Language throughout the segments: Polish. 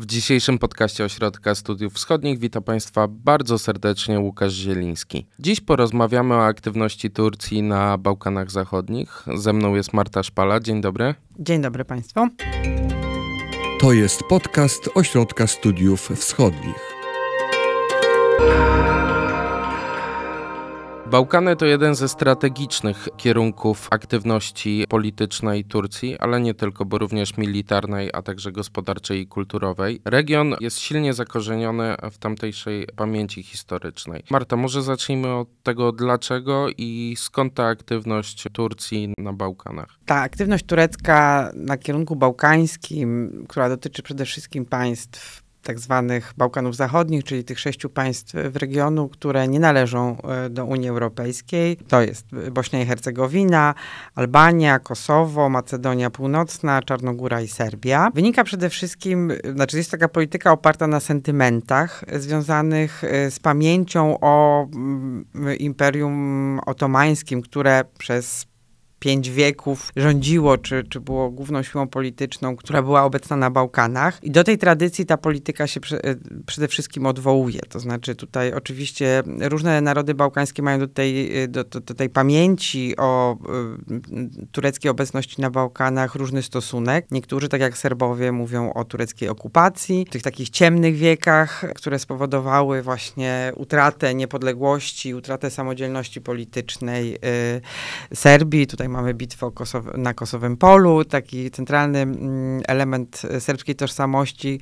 W dzisiejszym podcaście Ośrodka Studiów Wschodnich witam Państwa bardzo serdecznie Łukasz Zieliński. Dziś porozmawiamy o aktywności Turcji na Bałkanach Zachodnich. Ze mną jest Marta Szpala. Dzień dobry. Dzień dobry Państwu. To jest podcast Ośrodka Studiów Wschodnich. Bałkany to jeden ze strategicznych kierunków aktywności politycznej Turcji, ale nie tylko, bo również militarnej, a także gospodarczej i kulturowej. Region jest silnie zakorzeniony w tamtejszej pamięci historycznej. Marta, może zacznijmy od tego, dlaczego i skąd ta aktywność Turcji na Bałkanach? Ta aktywność turecka na kierunku bałkańskim, która dotyczy przede wszystkim państw tak zwanych Bałkanów Zachodnich, czyli tych sześciu państw w regionu, które nie należą e, do Unii Europejskiej. To jest Bośnia i Hercegowina, Albania, Kosowo, Macedonia Północna, Czarnogóra i Serbia. Wynika przede wszystkim, znaczy jest taka polityka oparta na sentymentach związanych e, z pamięcią o mm, Imperium Otomańskim, które przez pięć wieków rządziło, czy, czy było główną siłą polityczną, która była obecna na Bałkanach. I do tej tradycji ta polityka się e, przede wszystkim odwołuje. To znaczy tutaj oczywiście różne narody bałkańskie mają do tej, e, do, do, do tej pamięci o y, tureckiej obecności na Bałkanach różny stosunek. Niektórzy, tak jak Serbowie, mówią o tureckiej okupacji, tych takich ciemnych wiekach, które spowodowały właśnie utratę niepodległości, utratę samodzielności politycznej y, Serbii. Tutaj mamy bitwę na Kosowym Polu, taki centralny mm, element serbskiej tożsamości,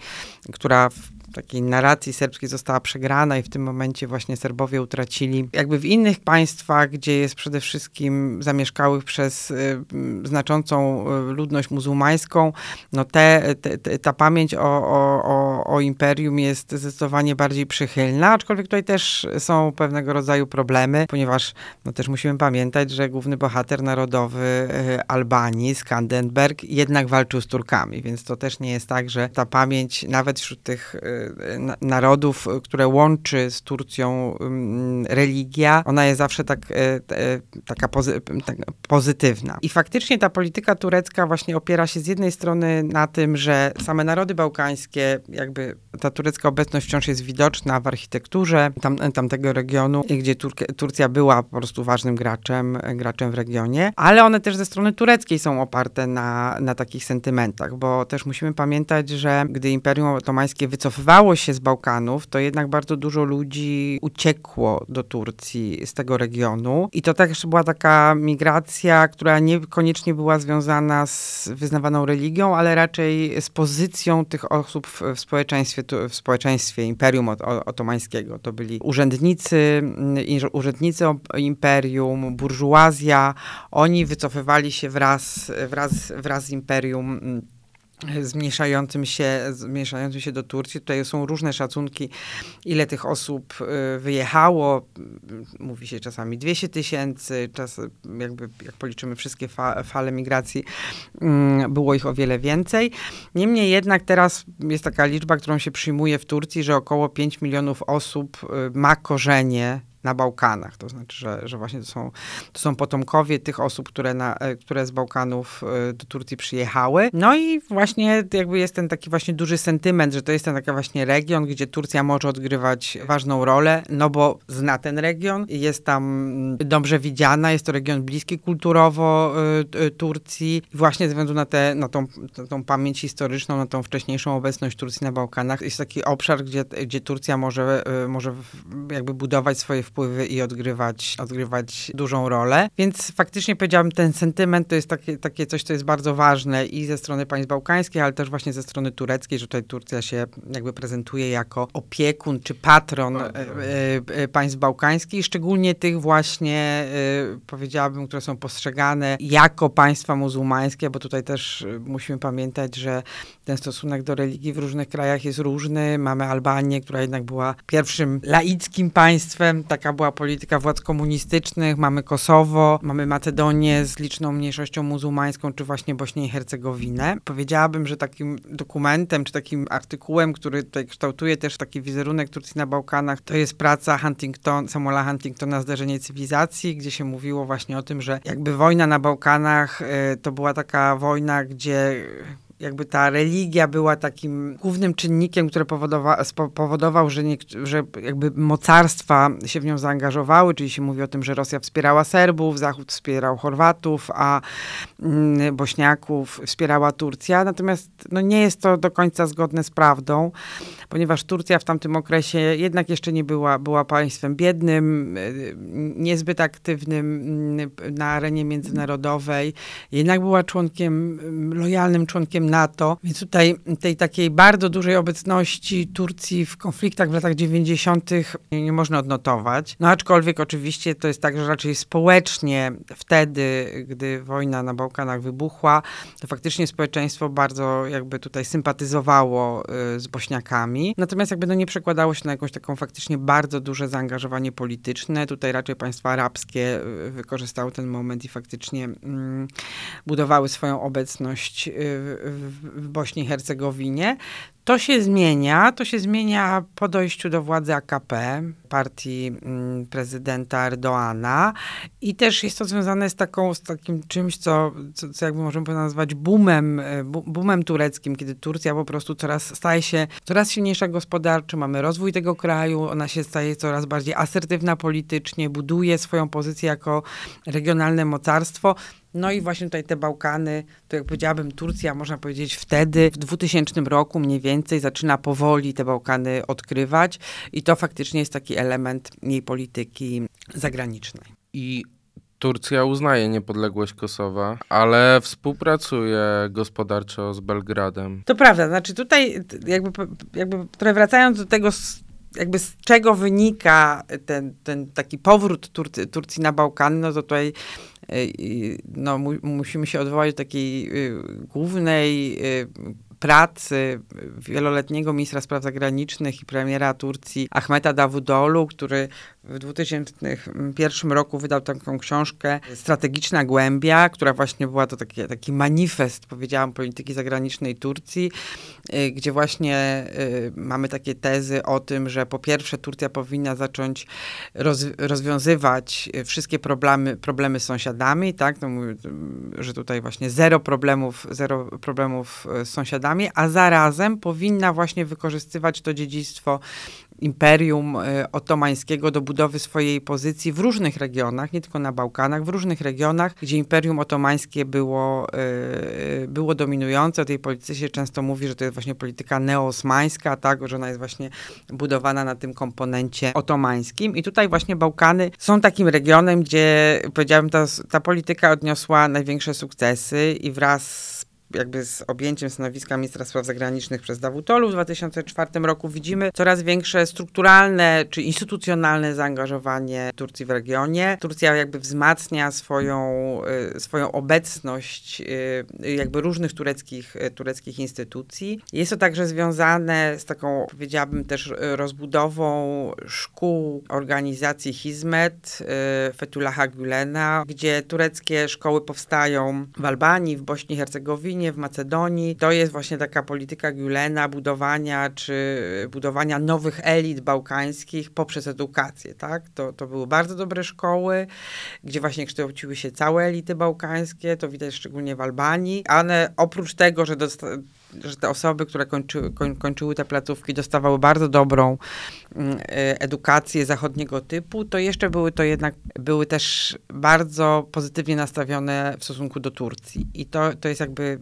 która w takiej narracji serbskiej została przegrana i w tym momencie właśnie Serbowie utracili. Jakby w innych państwach, gdzie jest przede wszystkim zamieszkałych przez y, znaczącą y, ludność muzułmańską, no te, te, ta pamięć o, o, o, o imperium jest zdecydowanie bardziej przychylna, aczkolwiek tutaj też są pewnego rodzaju problemy, ponieważ no też musimy pamiętać, że główny bohater narodowy y, Albanii, Skandenberg, jednak walczył z Turkami, więc to też nie jest tak, że ta pamięć nawet wśród tych narodów, które łączy z Turcją mm, religia, ona jest zawsze tak, e, taka pozy tak pozytywna. I faktycznie ta polityka turecka właśnie opiera się z jednej strony na tym, że same narody bałkańskie, jakby ta turecka obecność wciąż jest widoczna w architekturze tam, tamtego regionu, gdzie Turcja była po prostu ważnym graczem, graczem w regionie, ale one też ze strony tureckiej są oparte na, na takich sentymentach, bo też musimy pamiętać, że gdy Imperium Otomańskie wycofywało wydostało się z Bałkanów, to jednak bardzo dużo ludzi uciekło do Turcji z tego regionu. I to też była taka migracja, która niekoniecznie była związana z wyznawaną religią, ale raczej z pozycją tych osób w, w społeczeństwie, w społeczeństwie Imperium Otomańskiego. To byli urzędnicy, urzędnicy imperium, burżuazja. Oni wycofywali się wraz, wraz, wraz z imperium zmniejszającym się, zmniejszającym się do Turcji. Tutaj są różne szacunki, ile tych osób y, wyjechało. Mówi się czasami 200 tysięcy, czas jakby jak policzymy wszystkie fa fale migracji, mm, było ich o wiele więcej. Niemniej jednak teraz jest taka liczba, którą się przyjmuje w Turcji, że około 5 milionów osób y, ma korzenie na Bałkanach. To znaczy, że, że właśnie to są, to są potomkowie tych osób, które, na, e, które z Bałkanów e, do Turcji przyjechały. No i właśnie jakby jest ten taki właśnie duży sentyment, że to jest ten taki właśnie region, gdzie Turcja może odgrywać ważną rolę, no bo zna ten region, jest tam dobrze widziana, jest to region bliski kulturowo y, Turcji właśnie ze względu na, te, na, tą, na tą pamięć historyczną, na tą wcześniejszą obecność Turcji na Bałkanach, jest taki obszar, gdzie, gdzie Turcja może, może jakby budować swoje wpływy i odgrywać, odgrywać dużą rolę. Więc faktycznie powiedziałabym, ten sentyment to jest takie, takie coś, co jest bardzo ważne i ze strony państw bałkańskich, ale też właśnie ze strony tureckiej, że tutaj Turcja się jakby prezentuje jako opiekun czy patron e, e, e, państw bałkańskich, szczególnie tych właśnie, powiedziałabym, które są postrzegane jako państwa muzułmańskie, bo tutaj też musimy pamiętać, że ten stosunek do religii w różnych krajach jest różny. Mamy Albanię, która jednak była pierwszym laickim państwem, tak taka była polityka władz komunistycznych, mamy Kosowo, mamy Macedonię z liczną mniejszością muzułmańską, czy właśnie Bośnię i Hercegowinę. Powiedziałabym, że takim dokumentem, czy takim artykułem, który tutaj kształtuje też taki wizerunek Turcji na Bałkanach, to jest praca Huntington, Samuela Huntingtona Zdarzenie cywilizacji, gdzie się mówiło właśnie o tym, że jakby wojna na Bałkanach y, to była taka wojna, gdzie jakby ta religia była takim głównym czynnikiem, który powodowa, powodował, że, że jakby mocarstwa się w nią zaangażowały, czyli się mówi o tym, że Rosja wspierała Serbów, Zachód wspierał Chorwatów, a mm, Bośniaków wspierała Turcja. Natomiast no, nie jest to do końca zgodne z prawdą, ponieważ Turcja w tamtym okresie jednak jeszcze nie była, była państwem biednym, y, niezbyt aktywnym mm, na arenie międzynarodowej, jednak była członkiem, mm, lojalnym członkiem NATO, więc tutaj tej takiej bardzo dużej obecności Turcji w konfliktach w latach 90. nie, można odnotować. No aczkolwiek oczywiście to jest tak, że raczej społecznie wtedy, gdy wojna na Bałkanach wybuchła, to faktycznie społeczeństwo bardzo jakby tutaj sympatyzowało y, z Bośniakami. Natomiast jakby no nie przekładało się na jakąś taką faktycznie bardzo duże zaangażowanie polityczne. Tutaj raczej państwa arabskie y, wykorzystały ten moment i faktycznie mm, budowały swoją obecność y, w, w Bośni i Hercegowinie. To się zmienia, to się zmienia po dojściu do władzy AKP, partii mm, prezydenta Erdoana i też jest to związane z, taką, z takim czymś, co, co, co jakby możemy nazwać boomem, e, boomem tureckim, kiedy Turcja po prostu coraz staje się coraz silniejsza gospodarczo, mamy rozwój tego kraju, ona się staje coraz bardziej asertywna politycznie, buduje swoją pozycję jako regionalne mocarstwo. No i właśnie tutaj te Bałkany, to jak powiedziałabym Turcja, można powiedzieć wtedy, w 2000 roku mniej więcej zaczyna powoli te Bałkany odkrywać i to faktycznie jest taki element jej polityki zagranicznej. I Turcja uznaje niepodległość Kosowa, ale współpracuje gospodarczo z Belgradem. To prawda, znaczy tutaj jakby, jakby trochę wracając do tego, jakby z czego wynika ten, ten taki powrót Turcy, Turcji na Bałkany, no to tutaj no, mu, musimy się odwołać do takiej y, głównej y, pracy wieloletniego ministra spraw zagranicznych i premiera Turcji Ahmeta Davudolu, który w 2001 roku wydał taką książkę Strategiczna Głębia, która właśnie była to taki, manifest, powiedziałam, polityki zagranicznej Turcji, y, gdzie właśnie y, mamy takie tezy o tym, że po pierwsze Turcja powinna zacząć roz, rozwiązywać wszystkie problemy, problemy z sąsiadami, tak, no, że tutaj właśnie zero problemów, zero problemów y, z sąsiadami, a zarazem powinna właśnie wykorzystywać to dziedzictwo imperium e, otomańskiego do budowy swojej pozycji w różnych regionach, nie tylko na Bałkanach, w różnych regionach, gdzie imperium otomańskie było, e, było dominujące. O tej polityce się często mówi, że to jest właśnie polityka neosmańska, tak, że ona jest właśnie budowana na tym komponencie otomańskim. I tutaj właśnie Bałkany są takim regionem, gdzie powiedziałabym, ta, ta polityka odniosła największe sukcesy i wraz jakby z objęciem stanowiska ministra spraw zagranicznych przez Dawutolu w 2004 roku widzimy coraz większe strukturalne czy instytucjonalne zaangażowanie Turcji w regionie. Turcja jakby wzmacnia swoją, y, swoją obecność y, jakby różnych tureckich, y, tureckich instytucji. Jest to także związane z taką, powiedziałabym też rozbudową szkół organizacji Hizmet Fethullaha Gülena, gdzie tureckie szkoły powstają w Albanii, w Bośni i Hercegowinie, w Macedonii. To jest właśnie taka polityka Gülena budowania czy budowania nowych elit bałkańskich poprzez edukację, tak? To, to były bardzo dobre szkoły, gdzie właśnie kształciły się całe elity bałkańskie, to widać szczególnie w Albanii. One oprócz tego, że że te osoby, które kończy, koń, kończyły te placówki, dostawały bardzo dobrą mm, e, edukację zachodniego typu, to jeszcze były to jednak, były też bardzo pozytywnie nastawione w stosunku do Turcji. I to, to jest jakby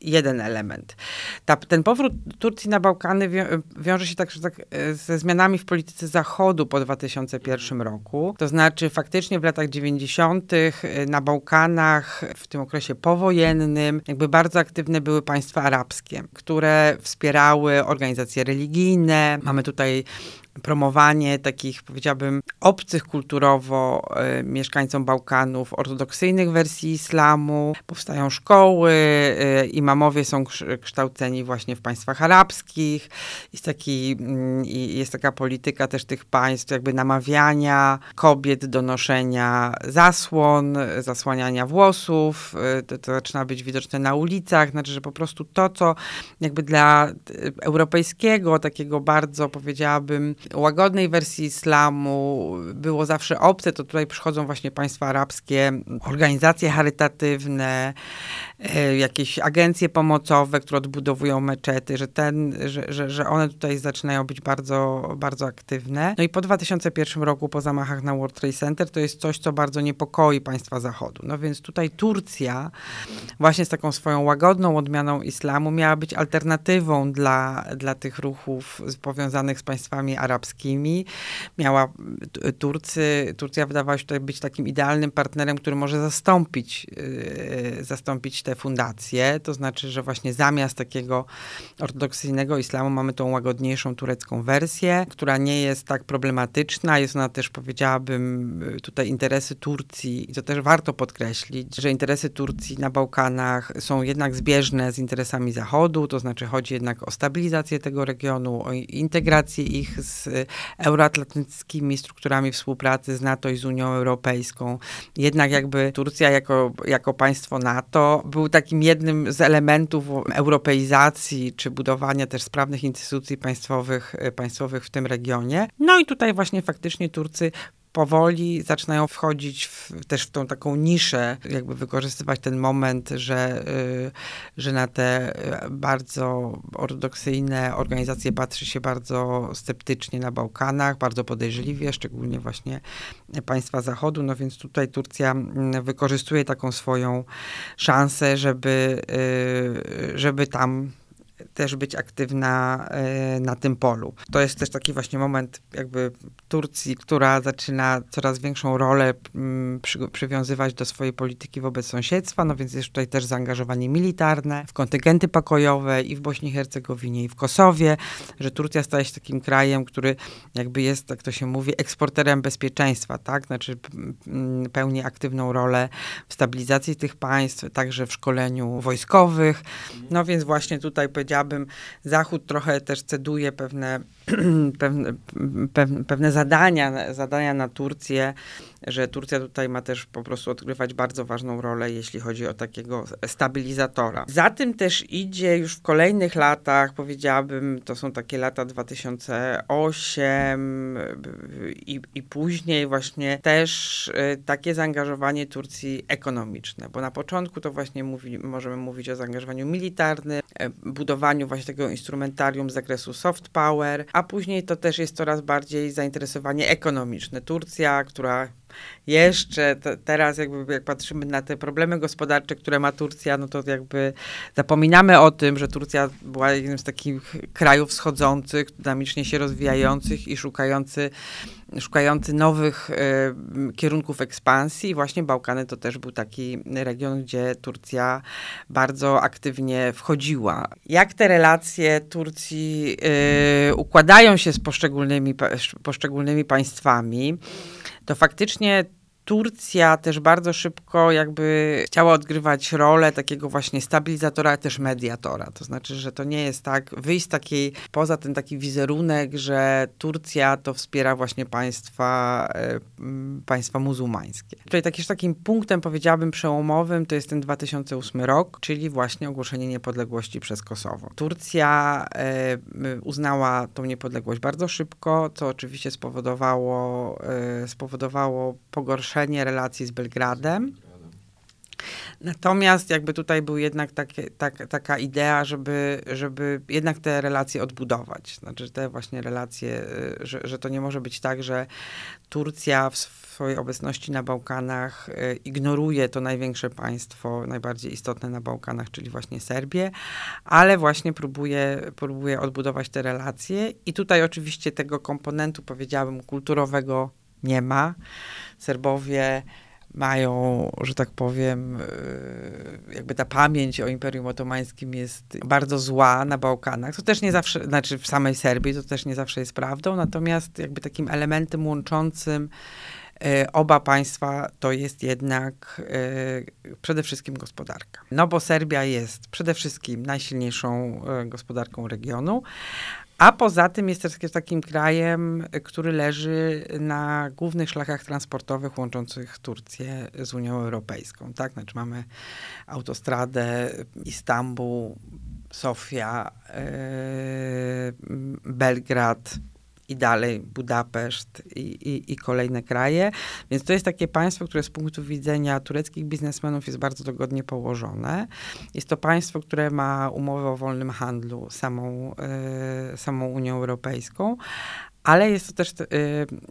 jeden element. Ta, ten powrót Turcji na Bałkany wią, wiąże się także tak, e, ze zmianami w polityce Zachodu po 2001 roku. To znaczy faktycznie w latach 90. E, na Bałkanach, w tym okresie powojennym, jakby bardzo aktywne były państwa arabskie które wspierały organizacje religijne. Mamy tutaj promowanie takich, powiedziałabym, obcych kulturowo y, mieszkańcom Bałkanów, ortodoksyjnych wersji islamu. Powstają szkoły, y, imamowie są kształceni właśnie w państwach arabskich. Jest, taki, y, jest taka polityka też tych państw, jakby namawiania kobiet do noszenia zasłon, zasłaniania włosów. To, to zaczyna być widoczne na ulicach. Znaczy, że po prostu to, co jakby dla europejskiego, takiego bardzo, powiedziałabym, łagodnej wersji islamu było zawsze obce, to tutaj przychodzą właśnie państwa arabskie, organizacje charytatywne, e, jakieś agencje pomocowe, które odbudowują meczety, że, ten, że, że, że one tutaj zaczynają być bardzo, bardzo aktywne. No i po 2001 roku, po zamachach na World Trade Center, to jest coś, co bardzo niepokoi państwa Zachodu. No więc tutaj Turcja właśnie z taką swoją łagodną odmianą islamu miała być alternatywą dla, dla tych ruchów powiązanych z państwami arabskimi. Miała Turcy, Turcja wydawała się tutaj być takim idealnym partnerem, który może zastąpić, yy, zastąpić te fundacje. To znaczy, że właśnie zamiast takiego ortodoksyjnego islamu mamy tą łagodniejszą turecką wersję, która nie jest tak problematyczna. Jest ona też, powiedziałabym, tutaj interesy Turcji, i to też warto podkreślić, że interesy Turcji na Bałkanach są jednak zbieżne z interesami Zachodu, to znaczy chodzi jednak o stabilizację tego regionu, o integrację ich z euroatlantyckimi strukturami współpracy z NATO i z Unią Europejską. Jednak jakby Turcja jako, jako państwo NATO był takim jednym z elementów europeizacji, czy budowania też sprawnych instytucji państwowych, państwowych w tym regionie. No i tutaj właśnie faktycznie Turcy powoli zaczynają wchodzić w, też w tą taką niszę, jakby wykorzystywać ten moment, że, y, że na te bardzo ortodoksyjne organizacje patrzy się bardzo sceptycznie na Bałkanach, bardzo podejrzliwie, szczególnie właśnie państwa Zachodu, no więc tutaj Turcja mm, wykorzystuje taką swoją szansę, żeby, y, żeby tam też być aktywna e, na tym polu. To jest też taki właśnie moment jakby Turcji, która zaczyna coraz większą rolę mm, przy, przywiązywać do swojej polityki wobec sąsiedztwa, no więc jest tutaj też zaangażowanie militarne w kontyngenty pokojowe i w Bośni i Hercegowinie i w Kosowie, że Turcja staje się takim krajem, który jakby jest, jak to się mówi, eksporterem bezpieczeństwa, tak? Znaczy pełni aktywną rolę w stabilizacji tych państw, także w szkoleniu wojskowych. No więc właśnie tutaj powiedziałabym, Zachód trochę też ceduje pewne, pewne, pewne zadania, zadania na Turcję, że Turcja tutaj ma też po prostu odgrywać bardzo ważną rolę, jeśli chodzi o takiego stabilizatora. Za tym też idzie już w kolejnych latach, powiedziałabym, to są takie lata 2008 i, i później właśnie też y, takie zaangażowanie Turcji ekonomiczne, bo na początku to właśnie mówi, możemy mówić o zaangażowaniu militarnym, e, budowaniu właśnie tego instrumentarium z zakresu soft power, a później to też jest coraz bardziej zainteresowanie ekonomiczne. Turcja, która jeszcze te, teraz jakby jak patrzymy na te problemy gospodarcze, które ma Turcja, no to jakby zapominamy o tym, że Turcja była jednym z takich krajów wschodzących, dynamicznie się rozwijających i szukający, szukający nowych y, kierunków ekspansji. I właśnie Bałkany to też był taki region, gdzie Turcja bardzo aktywnie wchodziła. Jak te relacje Turcji y, układają się z poszczególnymi, poszczególnymi państwami? To faktycznie Turcja też bardzo szybko jakby chciała odgrywać rolę takiego właśnie stabilizatora, też mediatora. To znaczy, że to nie jest tak, wyjść takiej, poza ten taki wizerunek, że Turcja to wspiera właśnie państwa, e, państwa muzułmańskie. Tutaj takim, takim punktem, powiedziałabym, przełomowym to jest ten 2008 rok, czyli właśnie ogłoszenie niepodległości przez Kosowo. Turcja e, uznała tą niepodległość bardzo szybko, co oczywiście spowodowało, e, spowodowało pogorszenie relacji z Belgradem. Natomiast jakby tutaj był jednak takie, tak, taka idea, żeby, żeby jednak te relacje odbudować. Znaczy te właśnie relacje, y, że, że to nie może być tak, że Turcja w swojej obecności na Bałkanach y, ignoruje to największe państwo, najbardziej istotne na Bałkanach, czyli właśnie Serbię, ale właśnie próbuje, próbuje odbudować te relacje. I tutaj oczywiście tego komponentu, powiedziałabym, kulturowego nie ma. Serbowie mają, że tak powiem, e, jakby ta pamięć o Imperium Otomańskim jest bardzo zła na Bałkanach. To też nie zawsze, znaczy w samej Serbii to też nie zawsze jest prawdą, natomiast jakby takim elementem łączącym e, oba państwa to jest jednak e, przede wszystkim gospodarka. No bo Serbia jest przede wszystkim najsilniejszą gospodarką regionu, a poza tym jest też takim krajem, który leży na głównych szlakach transportowych łączących Turcję z Unią Europejską. Tak? Znaczy mamy autostradę Istanbul, Sofia, yy, Belgrad, i dalej Budapeszt i, i, i, kolejne kraje. Więc to jest takie państwo, które z punktu widzenia tureckich biznesmenów jest bardzo dogodnie położone. Jest to państwo, które ma umowę o wolnym handlu samą, y, samą Unią Europejską, ale jest to też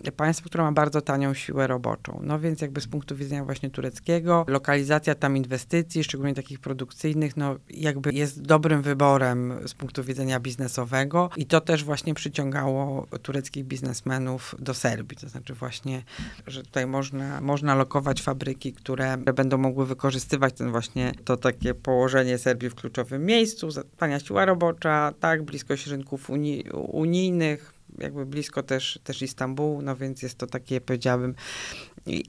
y, państwo, które ma bardzo tanią siłę roboczą. No więc jakby z punktu widzenia właśnie tureckiego, lokalizacja tam inwestycji, szczególnie takich produkcyjnych, no jakby jest dobrym wyborem z punktu widzenia biznesowego i to też właśnie przyciągało tureckich biznesmenów do Serbii. To znaczy właśnie, że tutaj można, można lokować fabryki, które będą mogły wykorzystywać ten właśnie to takie położenie Serbii w kluczowym miejscu, tania siła robocza, tak, bliskość rynków uni unijnych, jakby blisko też, też Istambułu, no więc jest to takie, powiedziałabym,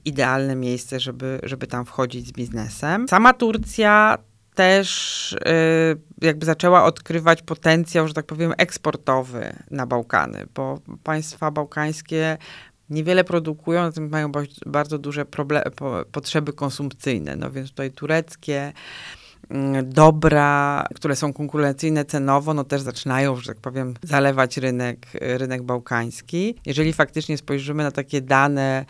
idealne miejsce, żeby, żeby tam wchodzić z biznesem. Sama Turcja też y, jakby zaczęła odkrywać potencjał, że tak powiem, eksportowy na Bałkany, bo państwa bałkańskie niewiele produkują, natomiast mają bardzo duże potrzeby konsumpcyjne. No więc tutaj tureckie, dobra, które są konkurencyjne cenowo, no też zaczynają, że tak powiem, zalewać rynek, rynek bałkański. Jeżeli faktycznie spojrzymy na takie dane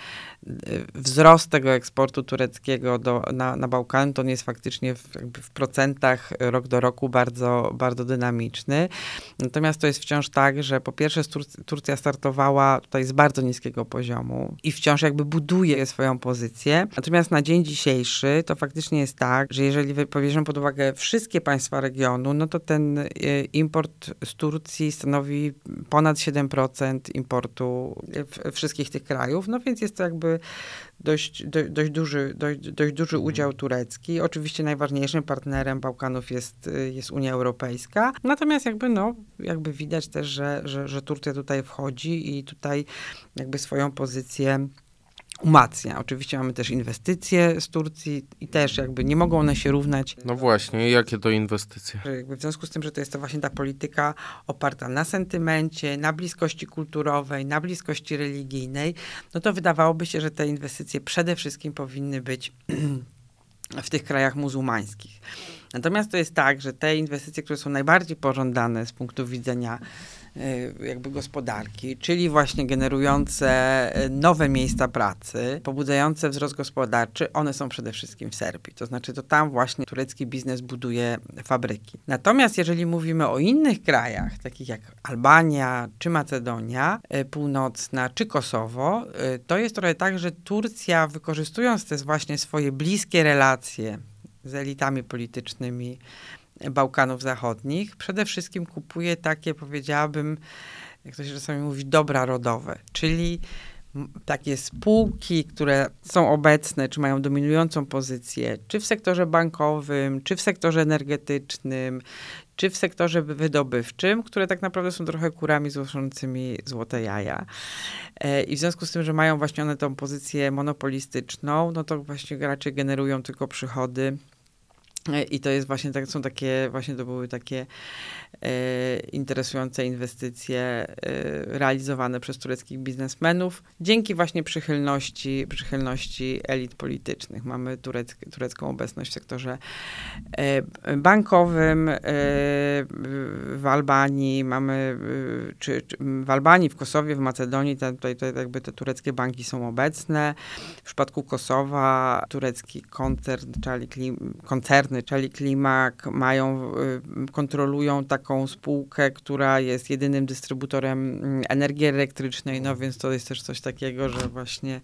wzrost tego eksportu tureckiego do, na, na Bałkany to on jest faktycznie w, w, procentach rok do roku bardzo, bardzo dynamiczny. Natomiast to jest wciąż tak, że po pierwsze Turcja startowała tutaj z bardzo niskiego poziomu i wciąż jakby buduje swoją pozycję. Natomiast na dzień dzisiejszy to faktycznie jest tak, że jeżeli pobierzemy pod uwagę wszystkie państwa regionu, no to ten e, import z Turcji stanowi ponad 7% importu wszystkich tych krajów, no więc jest to jakby dość, do, dość, duży, dość, dość duży mhm. udział turecki. Oczywiście najważniejszym partnerem Bałkanów jest, jest Unia Europejska. Natomiast jakby, no, jakby widać też, że, że, że Turcja tutaj wchodzi i tutaj jakby swoją pozycję umacnia. Oczywiście mamy też inwestycje z Turcji i też jakby nie mogą one się równać. No właśnie, jakie to inwestycje? Jakby w związku z tym, że to jest to właśnie ta polityka oparta na sentymencie, na bliskości kulturowej, na bliskości religijnej, no to wydawałoby się, że te inwestycje przede wszystkim powinny być w tych krajach muzułmańskich. Natomiast to jest tak, że te inwestycje, które są najbardziej pożądane z punktu widzenia jakby gospodarki, czyli właśnie generujące y, nowe miejsca pracy, pobudzające wzrost gospodarczy, one są przede wszystkim w Serbii. To znaczy to tam właśnie turecki biznes buduje fabryki. Natomiast jeżeli mówimy o innych krajach, takich jak Albania czy Macedonia y, Północna czy Kosowo, to jest trochę tak, że Turcja wykorzystując te właśnie swoje bliskie relacje z elitami politycznymi Bałkanów Zachodnich. Przede wszystkim kupuje takie, powiedziałabym, jak to się czasami mówi, dobra rodowe, czyli takie spółki, które są obecne, czy mają dominującą pozycję, czy w sektorze bankowym, czy w sektorze energetycznym, czy w sektorze wydobywczym, które tak naprawdę są trochę kurami znoszącymi złote jaja. E, I w związku z tym, że mają właśnie one tą pozycję monopolistyczną, no to właśnie raczej generują tylko przychody i to jest właśnie, tak, są takie, właśnie to były takie e, interesujące inwestycje e, realizowane przez tureckich biznesmenów dzięki właśnie przychylności, przychylności elit politycznych. Mamy turec, turecką obecność w sektorze e, bankowym e, w Albanii, mamy e, czy, czy, w Albanii, w Kosowie, w Macedonii, te, tutaj, tutaj jakby te tureckie banki są obecne. W przypadku Kosowa turecki koncern, czyli koncern koncerny, czyli Klimak, mają, y, kontrolują taką spółkę, która jest jedynym dystrybutorem mm, energii elektrycznej, no więc to jest też coś takiego, że właśnie,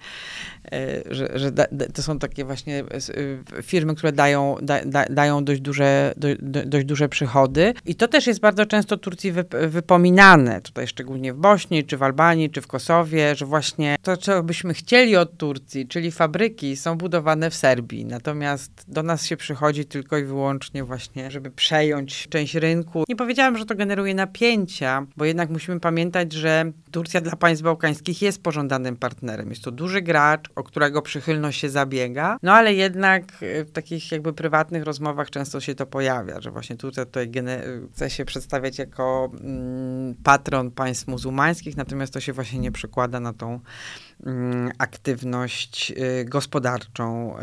e, że, że da, to są takie właśnie y, firmy, które dają, da, da, dają dość duże, do, dość duże przychody. I to też jest bardzo często Turcji wypominane, tutaj szczególnie w Bośni, czy w Albanii, czy w Kosowie, że właśnie to, co byśmy chcieli od Turcji, czyli fabryki są budowane w Serbii, natomiast do nas się przychodzi tylko i wyłącznie właśnie, żeby przejąć część rynku. Nie powiedziałam, że to generuje napięcia, bo jednak musimy pamiętać, że Turcja dla państw bałkańskich jest pożądanym partnerem. Jest to duży gracz, o którego przychylność się zabiega, no ale jednak w takich jakby prywatnych rozmowach często się to pojawia, że właśnie Turcja tutaj chce się przedstawiać jako mm, patron państw muzułmańskich, natomiast to się właśnie nie przekłada na tą aktywność y, gospodarczą,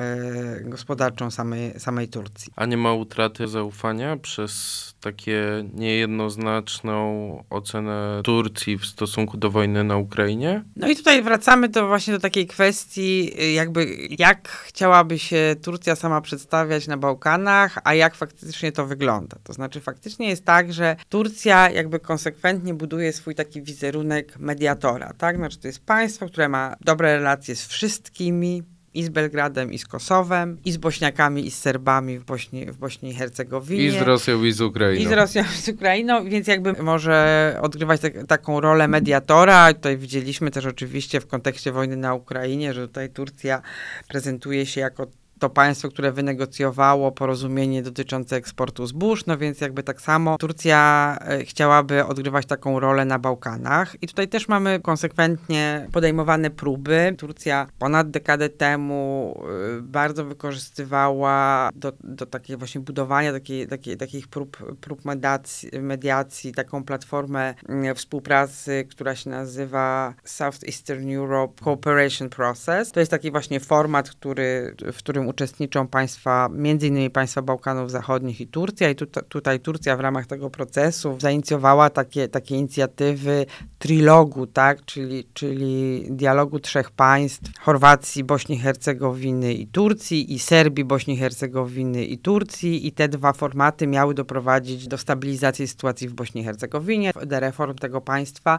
y, gospodarczą samej, samej Turcji. A nie ma utraty zaufania przez takie niejednoznaczną ocenę Turcji w stosunku do wojny na Ukrainie? No i tutaj wracamy do właśnie do takiej kwestii, jakby jak chciałaby się Turcja sama przedstawiać na Bałkanach, a jak faktycznie to wygląda. To znaczy faktycznie jest tak, że Turcja jakby konsekwentnie buduje swój taki wizerunek mediatora, tak? Znaczy to jest państwo, które ma dobre relacje z wszystkimi, i z Belgradem, i z Kosowem, i z Bośniakami, i z Serbami w Bośni, w Bośni i Hercegowinie. I z Rosją, i z Ukrainą. I z Rosją, i z Ukrainą, więc jakby może odgrywać te, taką rolę mediatora. Tutaj widzieliśmy też oczywiście w kontekście wojny na Ukrainie, że tutaj Turcja prezentuje się jako to państwo, które wynegocjowało porozumienie dotyczące eksportu zbóż, no więc jakby tak samo Turcja e, chciałaby odgrywać taką rolę na Bałkanach. I tutaj też mamy konsekwentnie podejmowane próby. Turcja ponad dekadę temu e, bardzo wykorzystywała do, do takiego właśnie budowania takiej, takiej, takich prób, prób mediacji, mediacji, taką platformę mm, współpracy, która się nazywa Southeastern Europe Cooperation Process. To jest taki właśnie format, który, w którym uczestniczą państwa, między innymi państwa Bałkanów Zachodnich i Turcja. I tu, tutaj Turcja w ramach tego procesu zainicjowała takie, takie inicjatywy trilogu, tak, czyli, czyli dialogu trzech państw, Chorwacji, Bośni, Hercegowiny i Turcji i Serbii, Bośni, Hercegowiny i Turcji. I te dwa formaty miały doprowadzić do stabilizacji sytuacji w Bośni i Hercegowinie, do reform tego państwa.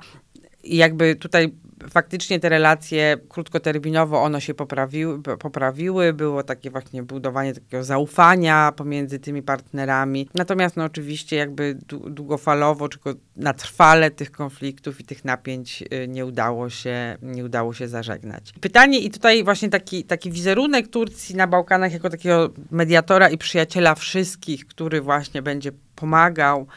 I jakby tutaj faktycznie te relacje krótkoterminowo one się poprawiły, poprawiły, było takie właśnie budowanie takiego zaufania pomiędzy tymi partnerami. Natomiast no oczywiście jakby długofalowo, czy na trwale tych konfliktów i tych napięć y, nie udało się, nie udało się zażegnać. Pytanie i tutaj właśnie taki, taki wizerunek Turcji na Bałkanach jako takiego mediatora i przyjaciela wszystkich, który właśnie będzie pomagał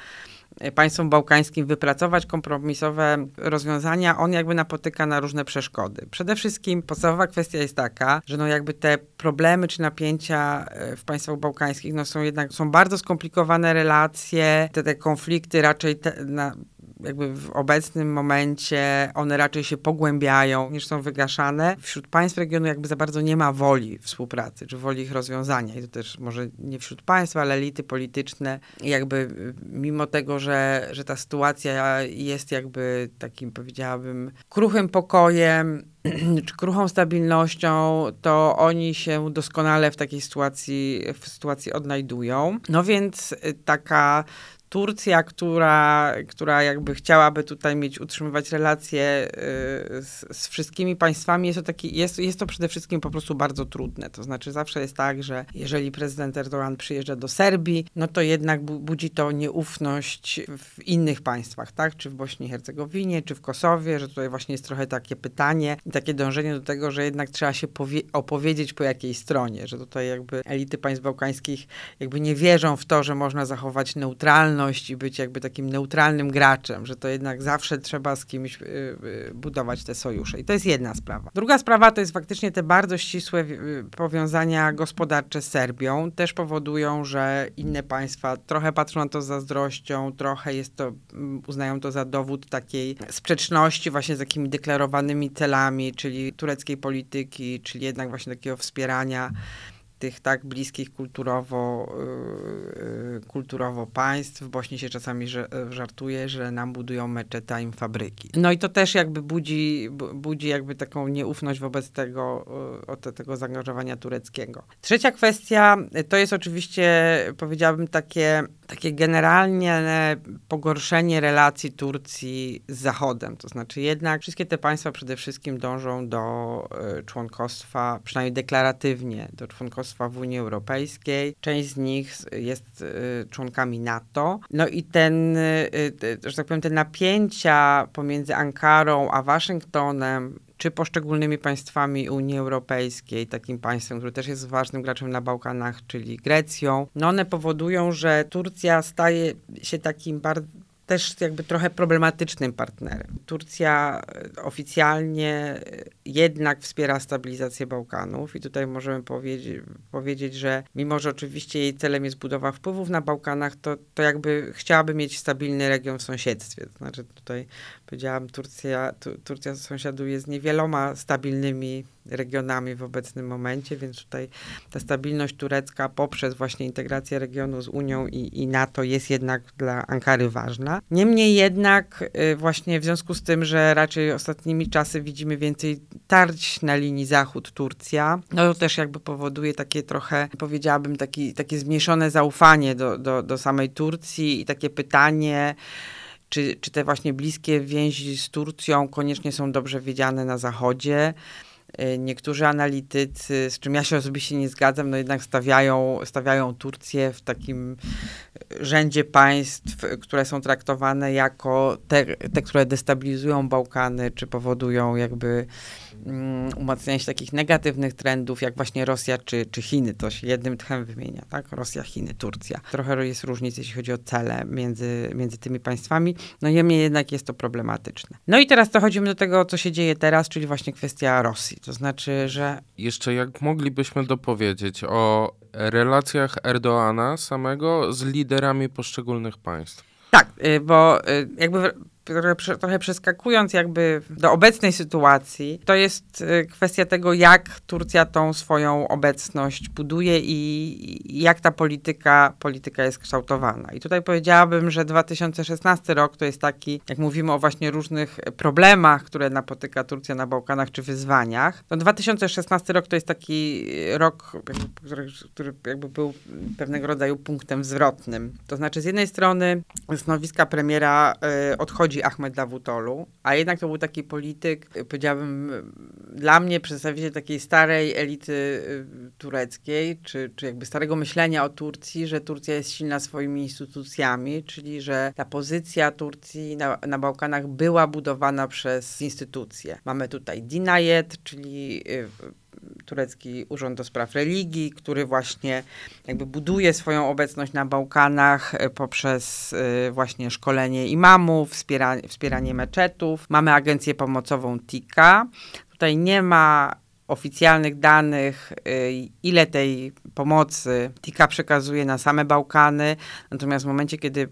państwom bałkańskim wypracować kompromisowe rozwiązania, on jakby napotyka na różne przeszkody. Przede wszystkim podstawowa kwestia jest taka, że no jakby te problemy czy napięcia e, w państwach bałkańskich no są jednak, są bardzo skomplikowane relacje, te, te konflikty raczej te, na, jakby w obecnym momencie one raczej się pogłębiają niż są wygaszane. Wśród państw regionu jakby za bardzo nie ma woli współpracy, czy woli ich rozwiązania. I to też może nie wśród państw, ale elity polityczne jakby y, mimo tego, że, że ta sytuacja jest jakby takim powiedziałabym kruchym pokojem, czy kruchą stabilnością, to oni się doskonale w takiej sytuacji, w sytuacji odnajdują. No więc y, taka Turcja, która, która jakby chciałaby tutaj mieć, utrzymywać relacje y, z, z, wszystkimi państwami, jest to, taki, jest, jest to przede wszystkim po prostu bardzo trudne. To znaczy zawsze jest tak, że jeżeli prezydent Erdogan przyjeżdża do Serbii, no to jednak budzi to nieufność w innych państwach, tak? Czy w Bośni i Hercegowinie, czy w Kosowie, że tutaj właśnie jest trochę takie pytanie takie dążenie do tego, że jednak trzeba się opowiedzieć po jakiej stronie, że tutaj jakby elity państw bałkańskich jakby nie wierzą w to, że można zachować neutralność i być jakby takim neutralnym graczem, że to jednak zawsze trzeba z kimś y, y, budować te sojusze. I to jest jedna sprawa. Druga sprawa to jest faktycznie te bardzo ścisłe y, powiązania gospodarcze z Serbią. Też powodują, że inne państwa trochę patrzą na to z zazdrością, trochę jest to, mm, uznają to za dowód takiej sprzeczności właśnie z takimi deklarowanymi celami, czyli tureckiej polityki, czyli jednak właśnie takiego wspierania tych tak bliskich kulturowo, yy, kulturowo państw. W Bośni się czasami żartuje, że nam budują meczety, a im fabryki. No i to też jakby budzi, budzi jakby taką nieufność wobec tego, tego zaangażowania tureckiego. Trzecia kwestia to jest oczywiście, powiedziałabym, takie takie generalnie pogorszenie relacji Turcji z Zachodem. To znaczy jednak wszystkie te państwa przede wszystkim dążą do e, członkostwa, przynajmniej deklaratywnie, do członkostwa w Unii Europejskiej. Część z nich jest e, członkami NATO. No i ten, e, że tak powiem, te napięcia pomiędzy Ankarą a Waszyngtonem czy poszczególnymi państwami Unii Europejskiej, takim państwem, które też jest ważnym graczem na Bałkanach, czyli Grecją, no one powodują, że Turcja staje się takim bardzo też jakby trochę problematycznym partnerem. Turcja e, oficjalnie e, jednak wspiera stabilizację Bałkanów i tutaj możemy powiedzieć, powiedzieć, że mimo, że oczywiście jej celem jest budowa wpływów na Bałkanach, to, to jakby chciałaby mieć stabilny region w sąsiedztwie. To znaczy tutaj powiedziałam, Turcja, tu, Turcja sąsiaduje z niewieloma stabilnymi regionami w obecnym momencie, więc tutaj ta stabilność turecka poprzez właśnie integrację regionu z Unią i, i NATO jest jednak dla Ankary ważna. Niemniej jednak y, właśnie w związku z tym, że raczej ostatnimi czasy widzimy więcej tarć na linii Zachód-Turcja, no to też jakby powoduje takie trochę, powiedziałabym, taki, takie zmniejszone zaufanie do, do, do samej Turcji i takie pytanie, czy, czy te właśnie bliskie więzi z Turcją koniecznie są dobrze wiedziane na Zachodzie. Y, niektórzy analitycy, z czym ja się osobiście nie zgadzam, no jednak stawiają, stawiają Turcję w takim rzędzie państw, które są traktowane jako te, te które destabilizują Bałkany, czy powodują jakby um, umacnianie się takich negatywnych trendów, jak właśnie Rosja czy, czy Chiny. To się jednym tchem wymienia, tak? Rosja, Chiny, Turcja. Trochę jest różnic, jeśli chodzi o cele między, między tymi państwami. No niemniej jednak jest to problematyczne. No i teraz dochodzimy do tego, co się dzieje teraz, czyli właśnie kwestia Rosji. To znaczy, że... Jeszcze jak moglibyśmy dopowiedzieć o relacjach Erdoana samego z liderami poszczególnych państw. Tak, y, bo y, jakby trochę, przeskakując jakby do obecnej sytuacji, to jest y, kwestia tego, jak Turcja tą swoją obecność buduje i, jak ta polityka, polityka jest kształtowana. I tutaj powiedziałabym, że 2016 rok to jest taki, jak mówimy o właśnie różnych problemach, które napotyka Turcja na Bałkanach, czy wyzwaniach, to 2016 rok to jest taki rok, który, który jakby był pewnego rodzaju punktem zwrotnym. To znaczy z jednej strony stanowiska premiera y, odchodzi Ahmed Davutolu, a jednak to był taki polityk, powiedziałabym, dla mnie przedstawiciel takiej starej elity y, tureckiej, czy, czy jakby starego myślenia o Turcji, że Turcja jest silna swoimi instytucjami, czyli że ta pozycja Turcji na, na Bałkanach była budowana przez instytucje. Mamy tutaj Dinayet, czyli y, turecki Urząd do Spraw Religii, który właśnie jakby buduje swoją obecność na Bałkanach e, poprzez e, właśnie szkolenie imamów, wspieranie, wspieranie meczetów. Mamy agencję pomocową TIKA. Tutaj nie ma oficjalnych danych, y, ile tej pomocy TIKA przekazuje na same Bałkany. Natomiast w momencie, kiedy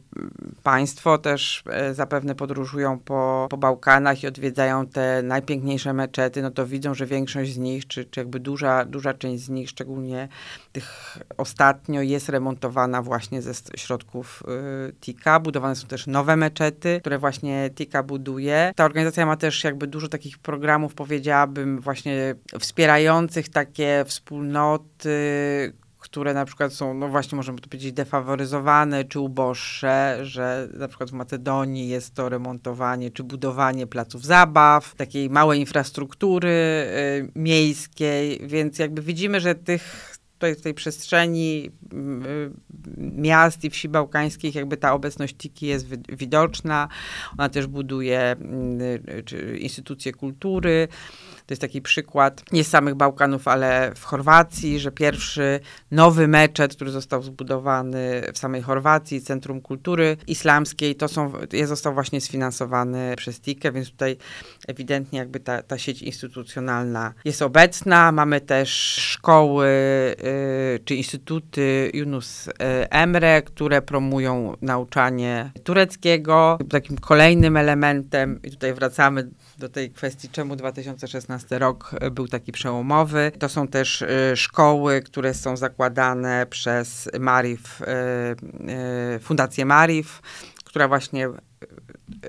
państwo też e, zapewne podróżują po, po Bałkanach i odwiedzają te najpiękniejsze meczety, no to widzą, że większość z nich, czy, czy jakby duża, duża część z nich, szczególnie tych ostatnio, jest remontowana właśnie ze środków y, TIKA. Budowane są też nowe meczety, które właśnie TIKA buduje. Ta organizacja ma też jakby dużo takich programów, powiedziałabym, właśnie wspierających takie wspólnoty, które na przykład są, no właśnie możemy to powiedzieć, defaworyzowane czy uboższe, że na przykład w Macedonii jest to remontowanie czy budowanie placów zabaw, takiej małej infrastruktury y, miejskiej, więc jakby widzimy, że tych tutaj w tej przestrzeni y, miast i wsi bałkańskich jakby ta obecność Tiki jest widoczna. Ona też buduje y, instytucje kultury. To jest taki przykład nie samych Bałkanów, ale w Chorwacji, że pierwszy nowy meczet, który został zbudowany w samej Chorwacji, Centrum Kultury Islamskiej, to są, jest, został właśnie sfinansowany przez TIKE, więc tutaj ewidentnie jakby ta, ta sieć instytucjonalna jest obecna. Mamy też szkoły y, czy instytuty Yunus y, Emre, które promują nauczanie tureckiego. Takim kolejnym elementem, i tutaj wracamy do tej kwestii, czemu 2016 rok był taki przełomowy. To są też y, szkoły, które są zakładane przez Marif, y, Fundację Marif, która właśnie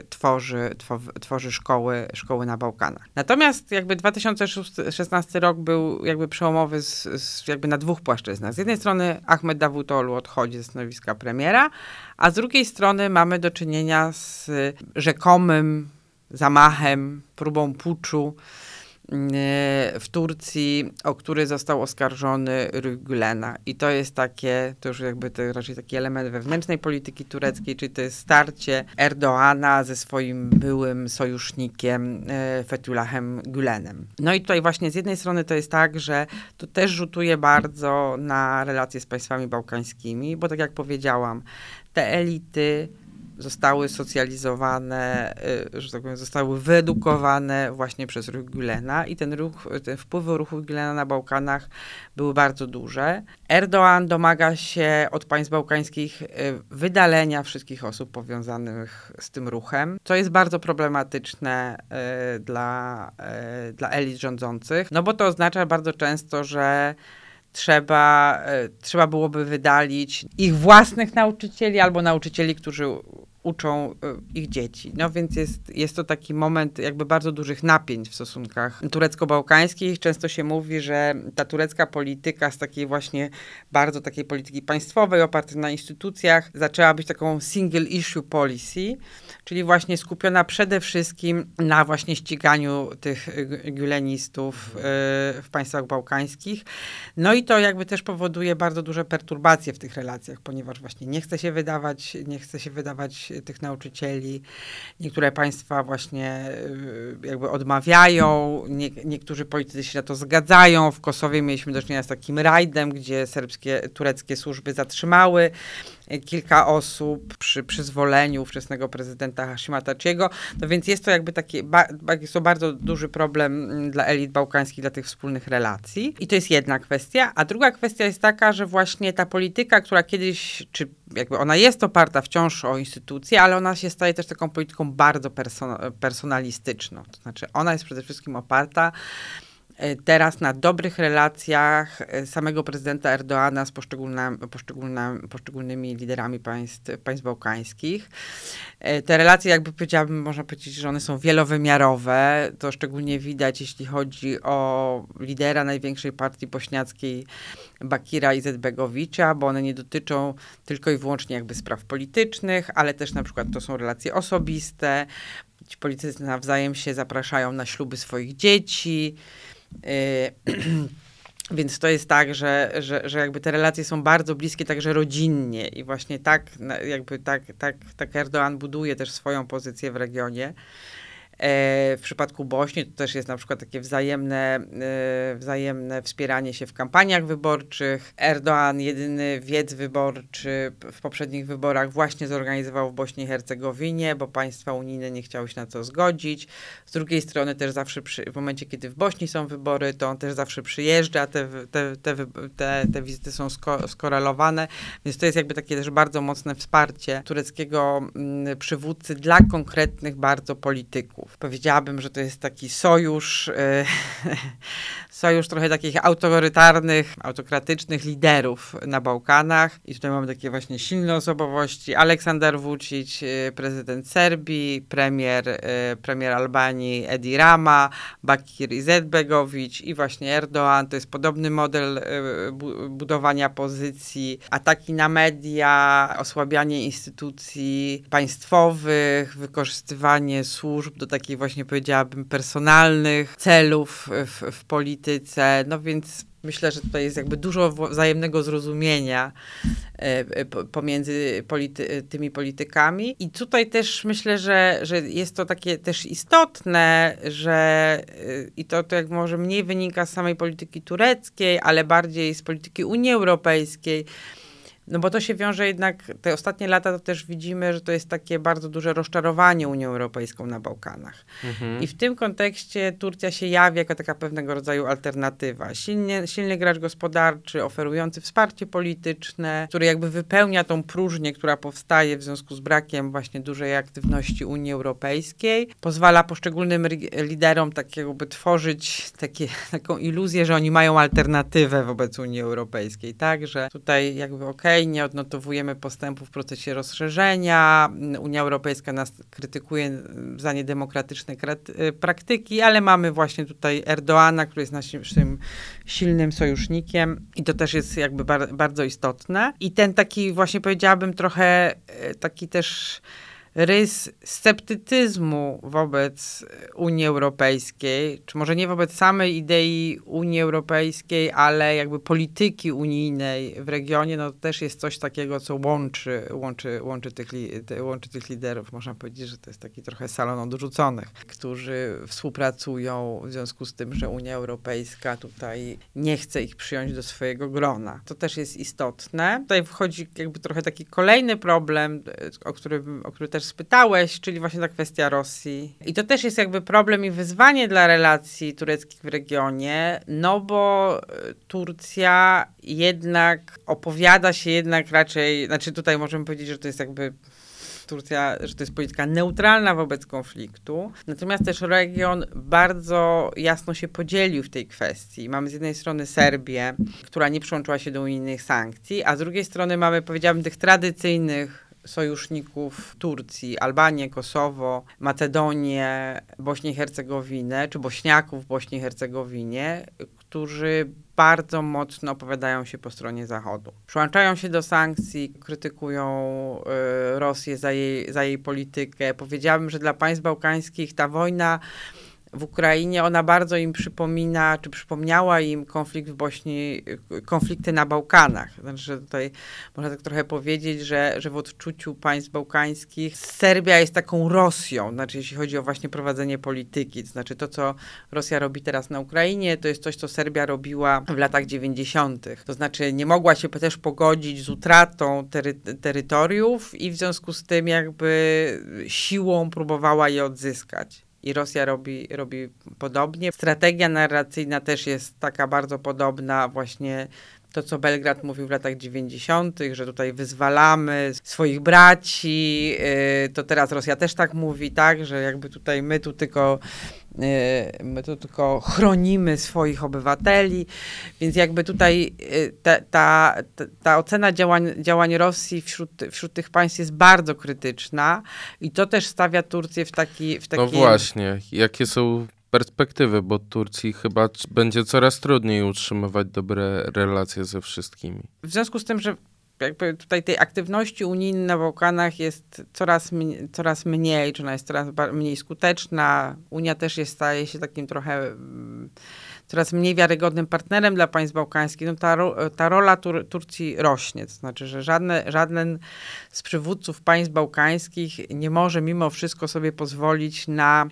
tworzy, tworzy szkoły, szkoły na Bałkanach. Natomiast jakby 2016 rok był jakby przełomowy z, z jakby na dwóch płaszczyznach. Z jednej strony Ahmed Davutoglu odchodzi ze stanowiska premiera, a z drugiej strony mamy do czynienia z rzekomym zamachem, próbą puczu w Turcji, o który został oskarżony Rügulena. I to jest takie, to już jakby to raczej taki element wewnętrznej polityki tureckiej, czyli to jest starcie Erdoana ze swoim byłym sojusznikiem e, Fethullahem Gülenem. No i tutaj właśnie z jednej strony to jest tak, że to też rzutuje bardzo na relacje z państwami bałkańskimi, bo tak jak powiedziałam, te elity socjalizowane, y, że tak powiem, zostały wyedukowane właśnie przez ruch Gülena i ten ruch, te wpływy ruchu Gülena na Bałkanach były bardzo duże. Erdoğan domaga się od państw bałkańskich y, wydalenia wszystkich osób powiązanych z tym ruchem, co jest bardzo problematyczne y, dla, dla elit rządzących, no bo to oznacza bardzo często, że trzeba, trzeba byłoby wydalić ich własnych nauczycieli albo nauczycieli, którzy uczą y, ich dzieci. No więc jest, jest to taki moment jakby bardzo dużych napięć w stosunkach turecko-bałkańskich. Często się mówi, że ta turecka polityka z takiej właśnie bardzo takiej polityki państwowej opartej na instytucjach zaczęła być taką single issue policy, czyli właśnie skupiona przede wszystkim na właśnie ściganiu tych gulenistów y, w państwach bałkańskich. No i to jakby też powoduje bardzo duże perturbacje w tych relacjach, ponieważ właśnie nie chce się wydawać, nie chce się wydawać tych nauczycieli. Niektóre państwa właśnie y, jakby odmawiają, nie, niektórzy politycy się na to zgadzają. W Kosowie mieliśmy do czynienia z takim rajdem, gdzie serbskie, tureckie służby zatrzymały kilka osób przy przyzwoleniu ówczesnego prezydenta Hashima Tachiego. No więc jest to jakby taki, jest to bardzo duży problem mm, dla elit bałkańskich, dla tych wspólnych relacji. I to jest jedna kwestia. A druga kwestia jest taka, że właśnie ta polityka, która kiedyś, czy jakby ona jest oparta wciąż o instytucje, ale ona się staje też taką polityką bardzo personalistyczną. To znaczy ona jest przede wszystkim oparta teraz na dobrych relacjach e, samego prezydenta Erdoana z poszczególnymi liderami państw, państw bałkańskich. E, te relacje, jakby powiedziałabym, można powiedzieć, że one są wielowymiarowe. To szczególnie widać, jeśli chodzi o lidera największej partii bośniackiej, Bakira Izetbegowicza, bo one nie dotyczą tylko i wyłącznie jakby spraw politycznych, ale też na przykład to są relacje osobiste. Ci politycy nawzajem się zapraszają na śluby swoich dzieci. Y, więc to jest tak, że, że, że jakby te relacje są bardzo bliskie także rodzinnie i właśnie tak jakby tak, tak, tak Erdoğan buduje też swoją pozycję w regionie. E, w przypadku Bośni to też jest na przykład takie wzajemne, e, wzajemne wspieranie się w kampaniach wyborczych. Erdoğan, jedyny wiec wyborczy w poprzednich wyborach właśnie zorganizował w Bośni i Hercegowinie, bo państwa unijne nie chciały się na to zgodzić. Z drugiej strony też zawsze przy, w momencie, kiedy w Bośni są wybory, to on też zawsze przyjeżdża, te, te, te, te, te wizyty są sko skorelowane, więc to jest jakby takie też bardzo mocne wsparcie tureckiego mm, przywódcy dla konkretnych bardzo polityków. Powiedziałabym, że to jest taki sojusz, e, sojusz trochę takich autorytarnych, autokratycznych liderów na Bałkanach. I tutaj mamy takie właśnie silne osobowości. Aleksander Vucic, e, prezydent Serbii, premier, e, premier Albanii Edi Rama, Bakir Izetbegovic i właśnie Erdoğan. To jest podobny model budowania pozycji, ataki na media, osłabianie instytucji państwowych, wykorzystywanie służb do takich właśnie powiedziałabym personalnych celów w, w polityce. No więc myślę, że tutaj jest jakby dużo wzajemnego zrozumienia e, pomiędzy polity tymi politykami. I tutaj też myślę, że, że jest to takie też istotne, że e, i to, to jak może mniej wynika z samej polityki tureckiej, ale bardziej z polityki Unii Europejskiej, no bo to się wiąże jednak, te ostatnie lata to też widzimy, że to jest takie bardzo duże rozczarowanie Unią Europejską na Bałkanach. Mhm. I w tym kontekście Turcja się jawi jako taka pewnego rodzaju alternatywa. Silnie, silny gracz gospodarczy, oferujący wsparcie polityczne, który jakby wypełnia tą próżnię, która powstaje w związku z brakiem właśnie dużej aktywności Unii Europejskiej. Pozwala poszczególnym liderom tak jakby tworzyć takie, taką iluzję, że oni mają alternatywę wobec Unii Europejskiej, tak? Że tutaj jakby okej, okay, nie odnotowujemy postępu w procesie rozszerzenia. Unia Europejska nas krytykuje za niedemokratyczne y, praktyki, ale mamy właśnie tutaj Erdoana, który jest naszym silnym sojusznikiem i to też jest jakby bar bardzo istotne. I ten taki właśnie powiedziałabym trochę y, taki też rys sceptycyzmu wobec Unii Europejskiej, czy może nie wobec samej idei Unii Europejskiej, ale jakby polityki unijnej w regionie, no to też jest coś takiego, co łączy, łączy, łączy, tych, łączy tych liderów. Można powiedzieć, że to jest taki trochę salon odrzuconych, którzy współpracują w związku z tym, że Unia Europejska tutaj nie chce ich przyjąć do swojego grona. To też jest istotne. Tutaj wchodzi jakby trochę taki kolejny problem, o którym, o który też spytałeś, czyli właśnie ta kwestia Rosji. I to też jest jakby problem i wyzwanie dla relacji tureckich w regionie, no bo e, Turcja jednak opowiada się jednak raczej, znaczy tutaj możemy powiedzieć, że to jest jakby Turcja, że to jest polityka neutralna wobec konfliktu. Natomiast też region bardzo jasno się podzielił w tej kwestii. Mamy z jednej strony Serbię, która nie przyłączyła się do unijnych sankcji, a z drugiej strony mamy, powiedziałabym, tych tradycyjnych sojuszników Turcji, Albanię, Kosowo, Macedonię, Bośnię i Hercegowinę, czy Bośniaków w Bośni i Hercegowinie, którzy bardzo mocno opowiadają się po stronie Zachodu. Przyłączają się do sankcji, krytykują y, Rosję za jej, za jej politykę. Powiedziałabym, że dla państw bałkańskich ta wojna w Ukrainie, ona bardzo im przypomina, czy przypomniała im konflikt w Bośni, konflikty na Bałkanach. Znaczy, że tutaj można tak trochę powiedzieć, że, że w odczuciu państw bałkańskich Serbia jest taką Rosją, znaczy jeśli chodzi o właśnie prowadzenie polityki. To znaczy to, co Rosja robi teraz na Ukrainie, to jest coś, co Serbia robiła w latach 90. To znaczy nie mogła się też pogodzić z utratą tery terytoriów i w związku z tym jakby siłą próbowała je odzyskać i Rosja robi, robi podobnie. Strategia narracyjna też jest taka bardzo podobna właśnie to, co Belgrad mówił w latach 90., że tutaj wyzwalamy swoich braci, yy, to teraz Rosja też tak mówi, tak, że jakby tutaj my tu tylko Y, my tu tylko chronimy swoich obywateli, więc jakby tutaj y, ta, ta, ta ocena działań, działań Rosji wśród, wśród tych państw jest bardzo krytyczna i to też stawia Turcję w taki... W taki... No właśnie, jakie są perspektywy, bo Turcji chyba będzie coraz trudniej utrzymywać dobre relacje ze wszystkimi. W związku z tym, że jakby tutaj tej aktywności unijnej na Bałkanach jest coraz, coraz mniej, czy ona jest coraz mniej skuteczna. Unia też jest, staje się takim trochę mm, coraz mniej wiarygodnym partnerem dla państw bałkańskich, no ta, ta rola Tur Turcji rośnie. To znaczy, że żadne, żaden z przywódców państw bałkańskich nie może mimo wszystko sobie pozwolić na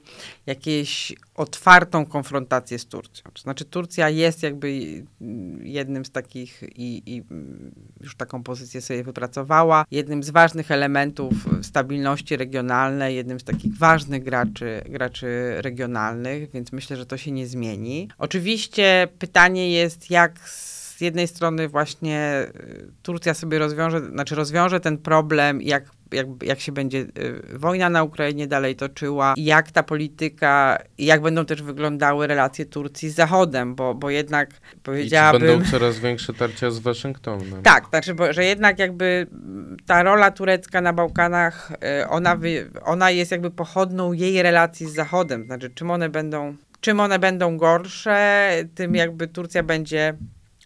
jakieś otwartą konfrontację z Turcją. To znaczy Turcja jest jakby jednym z takich i, i, już taką pozycję sobie wypracowała, jednym z ważnych elementów stabilności regionalnej, jednym z takich ważnych graczy, graczy regionalnych, więc myślę, że to się nie zmieni. Oczywiście pytanie jest, jak z jednej strony właśnie Turcja sobie rozwiąże, znaczy rozwiąże ten problem, jak jak, jak się będzie y, wojna na Ukrainie dalej toczyła, jak ta polityka, jak będą też wyglądały relacje Turcji z Zachodem, bo, bo jednak powiedziałabym... I będą coraz większe tarcia z Waszyngtonem. Tak, znaczy, bo, że jednak jakby ta rola turecka na Bałkanach, y, ona, wy, ona jest jakby pochodną jej relacji z Zachodem, znaczy czym one będą czym one będą gorsze, tym jakby Turcja będzie,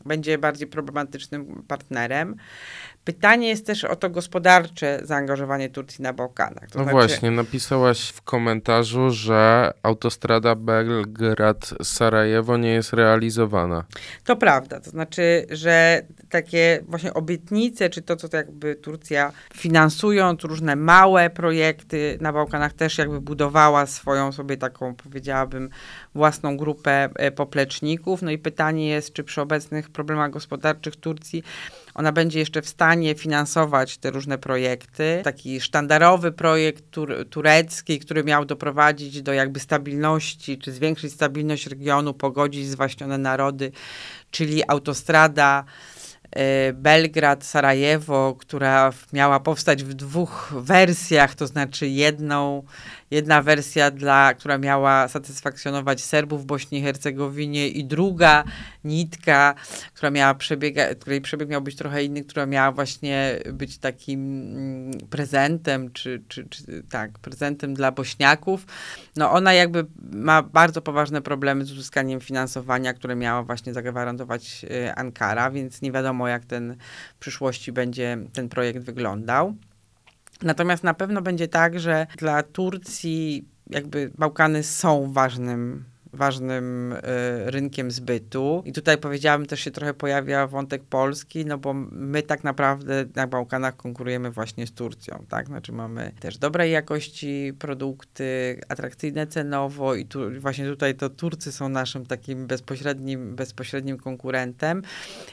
będzie bardziej problematycznym partnerem. Pytanie jest też o to gospodarcze zaangażowanie Turcji na Bałkanach. To no znaczy... właśnie, napisałaś w komentarzu, że autostrada Belgrad-Sarajewo nie jest realizowana. To prawda, to znaczy, że takie właśnie obietnice, czy to, co jakby Turcja finansując różne małe projekty na Bałkanach też jakby budowała swoją sobie taką, powiedziałabym, własną grupę e, popleczników. No i pytanie jest, czy przy obecnych problemach gospodarczych Turcji ona będzie jeszcze w stanie finansować te różne projekty. Taki sztandarowy projekt tur turecki, który miał doprowadzić do jakby stabilności, czy zwiększyć stabilność regionu, pogodzić zwaśnione narody, czyli autostrada e, Belgrad-Sarajewo, która miała powstać w dwóch wersjach, to znaczy jedną Jedna wersja, dla, która miała satysfakcjonować Serbów w Bośni i Hercegowinie i druga nitka, która miała przebiega, której przebieg miał być trochę inny, która miała właśnie być takim mm, prezentem, czy, czy, czy tak, prezentem dla Bośniaków. No ona jakby ma bardzo poważne problemy z uzyskaniem finansowania, które miała właśnie zagwarantować y, Ankara, więc nie wiadomo jak ten w przyszłości będzie ten projekt wyglądał. Natomiast na pewno będzie tak, że dla Turcji jakby Bałkany są ważnym ważnym y, rynkiem zbytu. I tutaj powiedziałabym, też się trochę pojawia wątek Polski, no bo my tak naprawdę na Bałkanach konkurujemy właśnie z Turcją, tak? Znaczy mamy też dobrej jakości produkty, atrakcyjne cenowo i tu, właśnie tutaj to Turcy są naszym takim bezpośrednim, bezpośrednim konkurentem.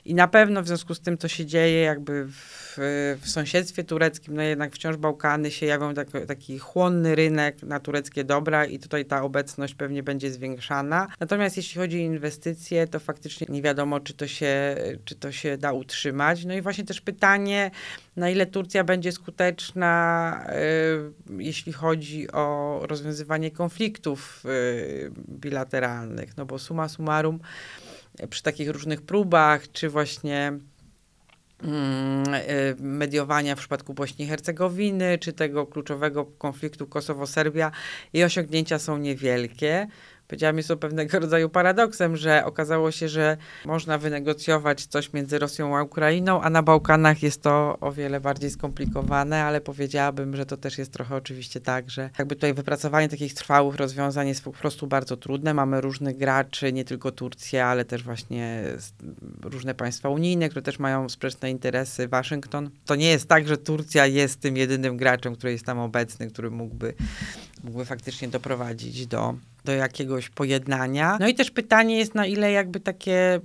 I na pewno w związku z tym, co się dzieje jakby w, w sąsiedztwie tureckim, no jednak wciąż Bałkany się jawią tak, taki chłonny rynek na tureckie dobra i tutaj ta obecność pewnie będzie zwiększona Natomiast jeśli chodzi o inwestycje, to faktycznie nie wiadomo, czy to się, czy to się da utrzymać. No i właśnie też pytanie, na ile Turcja będzie skuteczna, y, jeśli chodzi o rozwiązywanie konfliktów y, bilateralnych. No bo suma summarum, przy takich różnych próbach, czy właśnie mm, y, mediowania w przypadku Bośni i Hercegowiny, czy tego kluczowego konfliktu Kosowo-Serbia, jej osiągnięcia są niewielkie powiedziałam, jest to pewnego rodzaju paradoksem, że okazało się, że można wynegocjować coś między Rosją a Ukrainą, a na Bałkanach jest to o wiele bardziej skomplikowane, ale powiedziałabym, że to też jest trochę oczywiście tak, że jakby tutaj wypracowanie takich trwałych rozwiązań jest po prostu bardzo trudne. Mamy różnych graczy, nie tylko Turcję, ale też właśnie różne państwa unijne, które też mają sprzeczne interesy. Waszyngton. To nie jest tak, że Turcja jest tym jedynym graczem, który jest tam obecny, który mógłby, mógłby faktycznie doprowadzić do do jakiegoś pojednania. No i też pytanie jest, na ile jakby takie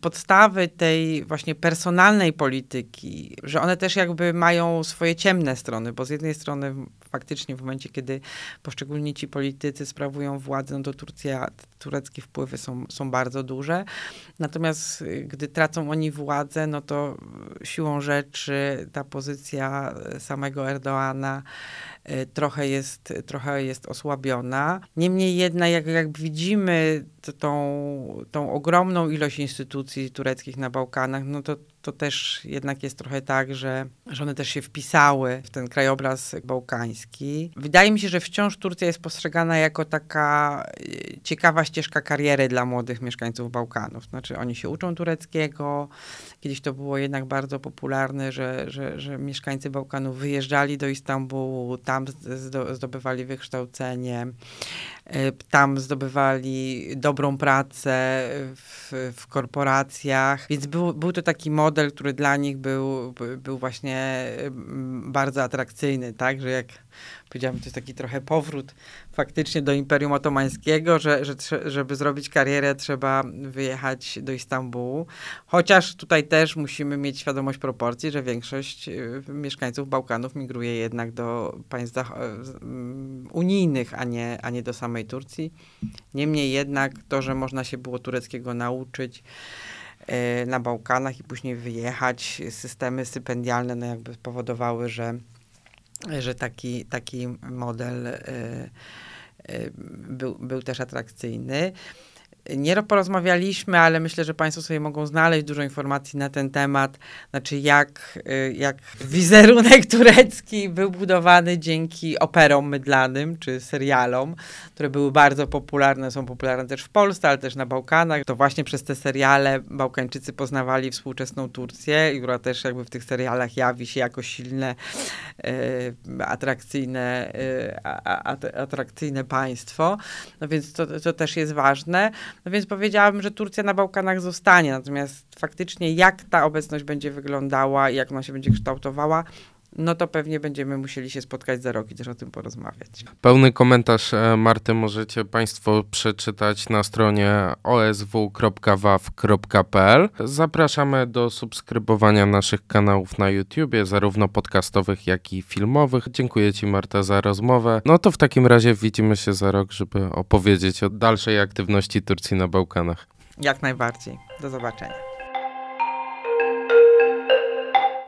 podstawy tej właśnie personalnej polityki, że one też jakby mają swoje ciemne strony, bo z jednej strony faktycznie w momencie, kiedy poszczególni ci politycy sprawują władzę, no to Turcja, tureckie wpływy są, są bardzo duże. Natomiast y, gdy tracą oni władzę, no to siłą rzeczy ta pozycja samego Erdoana Y, trochę jest, trochę jest osłabiona. Niemniej jednak, jak, jak widzimy tą, tą ogromną ilość instytucji tureckich na Bałkanach, no to, to też jednak jest trochę tak, że, że one też się wpisały w ten krajobraz bałkański. Wydaje mi się, że wciąż Turcja jest postrzegana jako taka y, ciekawa ścieżka kariery dla młodych mieszkańców Bałkanów. Znaczy oni się uczą tureckiego, kiedyś to było jednak bardzo popularne, że, że, że mieszkańcy Bałkanów wyjeżdżali do Istambułu, tam zdobywali wykształcenie, y, tam zdobywali dobrą pracę w, w korporacjach, więc był, był to taki model, który dla nich był, był właśnie mm, bardzo atrakcyjny, tak, że jak powiedziałam, to jest taki trochę powrót faktycznie do Imperium Otomańskiego, że, że żeby zrobić karierę trzeba wyjechać do Istambułu. Chociaż tutaj też musimy mieć świadomość proporcji, że większość y, mieszkańców Bałkanów migruje jednak do państw mm, unijnych, a nie, a nie do samej Turcji. Niemniej jednak to, że można się było tureckiego nauczyć, y, na Bałkanach i później wyjechać, systemy stypendialne no jakby powodowały, że że taki, taki model y, y, był, był też atrakcyjny. Nie porozmawialiśmy, ale myślę, że Państwo sobie mogą znaleźć dużo informacji na ten temat. Znaczy, jak, y, jak wizerunek turecki był budowany dzięki operom mydlanym czy serialom, które były bardzo popularne, są popularne też w Polsce, ale też na Bałkanach. To właśnie przez te seriale Bałkańczycy poznawali współczesną Turcję, która też jakby w tych serialach jawi się jako silne, y, atrakcyjne, y, atrakcyjne państwo. No więc to, to też jest ważne. No więc powiedziałabym, że Turcja na Bałkanach zostanie. Natomiast faktycznie jak ta obecność będzie wyglądała i jak ona się będzie kształtowała, no to pewnie będziemy musieli się spotkać za rok i też o tym porozmawiać. Pełny komentarz e, Marty możecie Państwo przeczytać na stronie osw.waw.pl. Zapraszamy do subskrybowania naszych kanałów na YouTubie, zarówno podcastowych, jak i filmowych. Dziękuję Ci Marta za rozmowę. No to w takim razie widzimy się za rok, żeby opowiedzieć o dalszej aktywności Turcji na Bałkanach. Jak najbardziej. Do zobaczenia.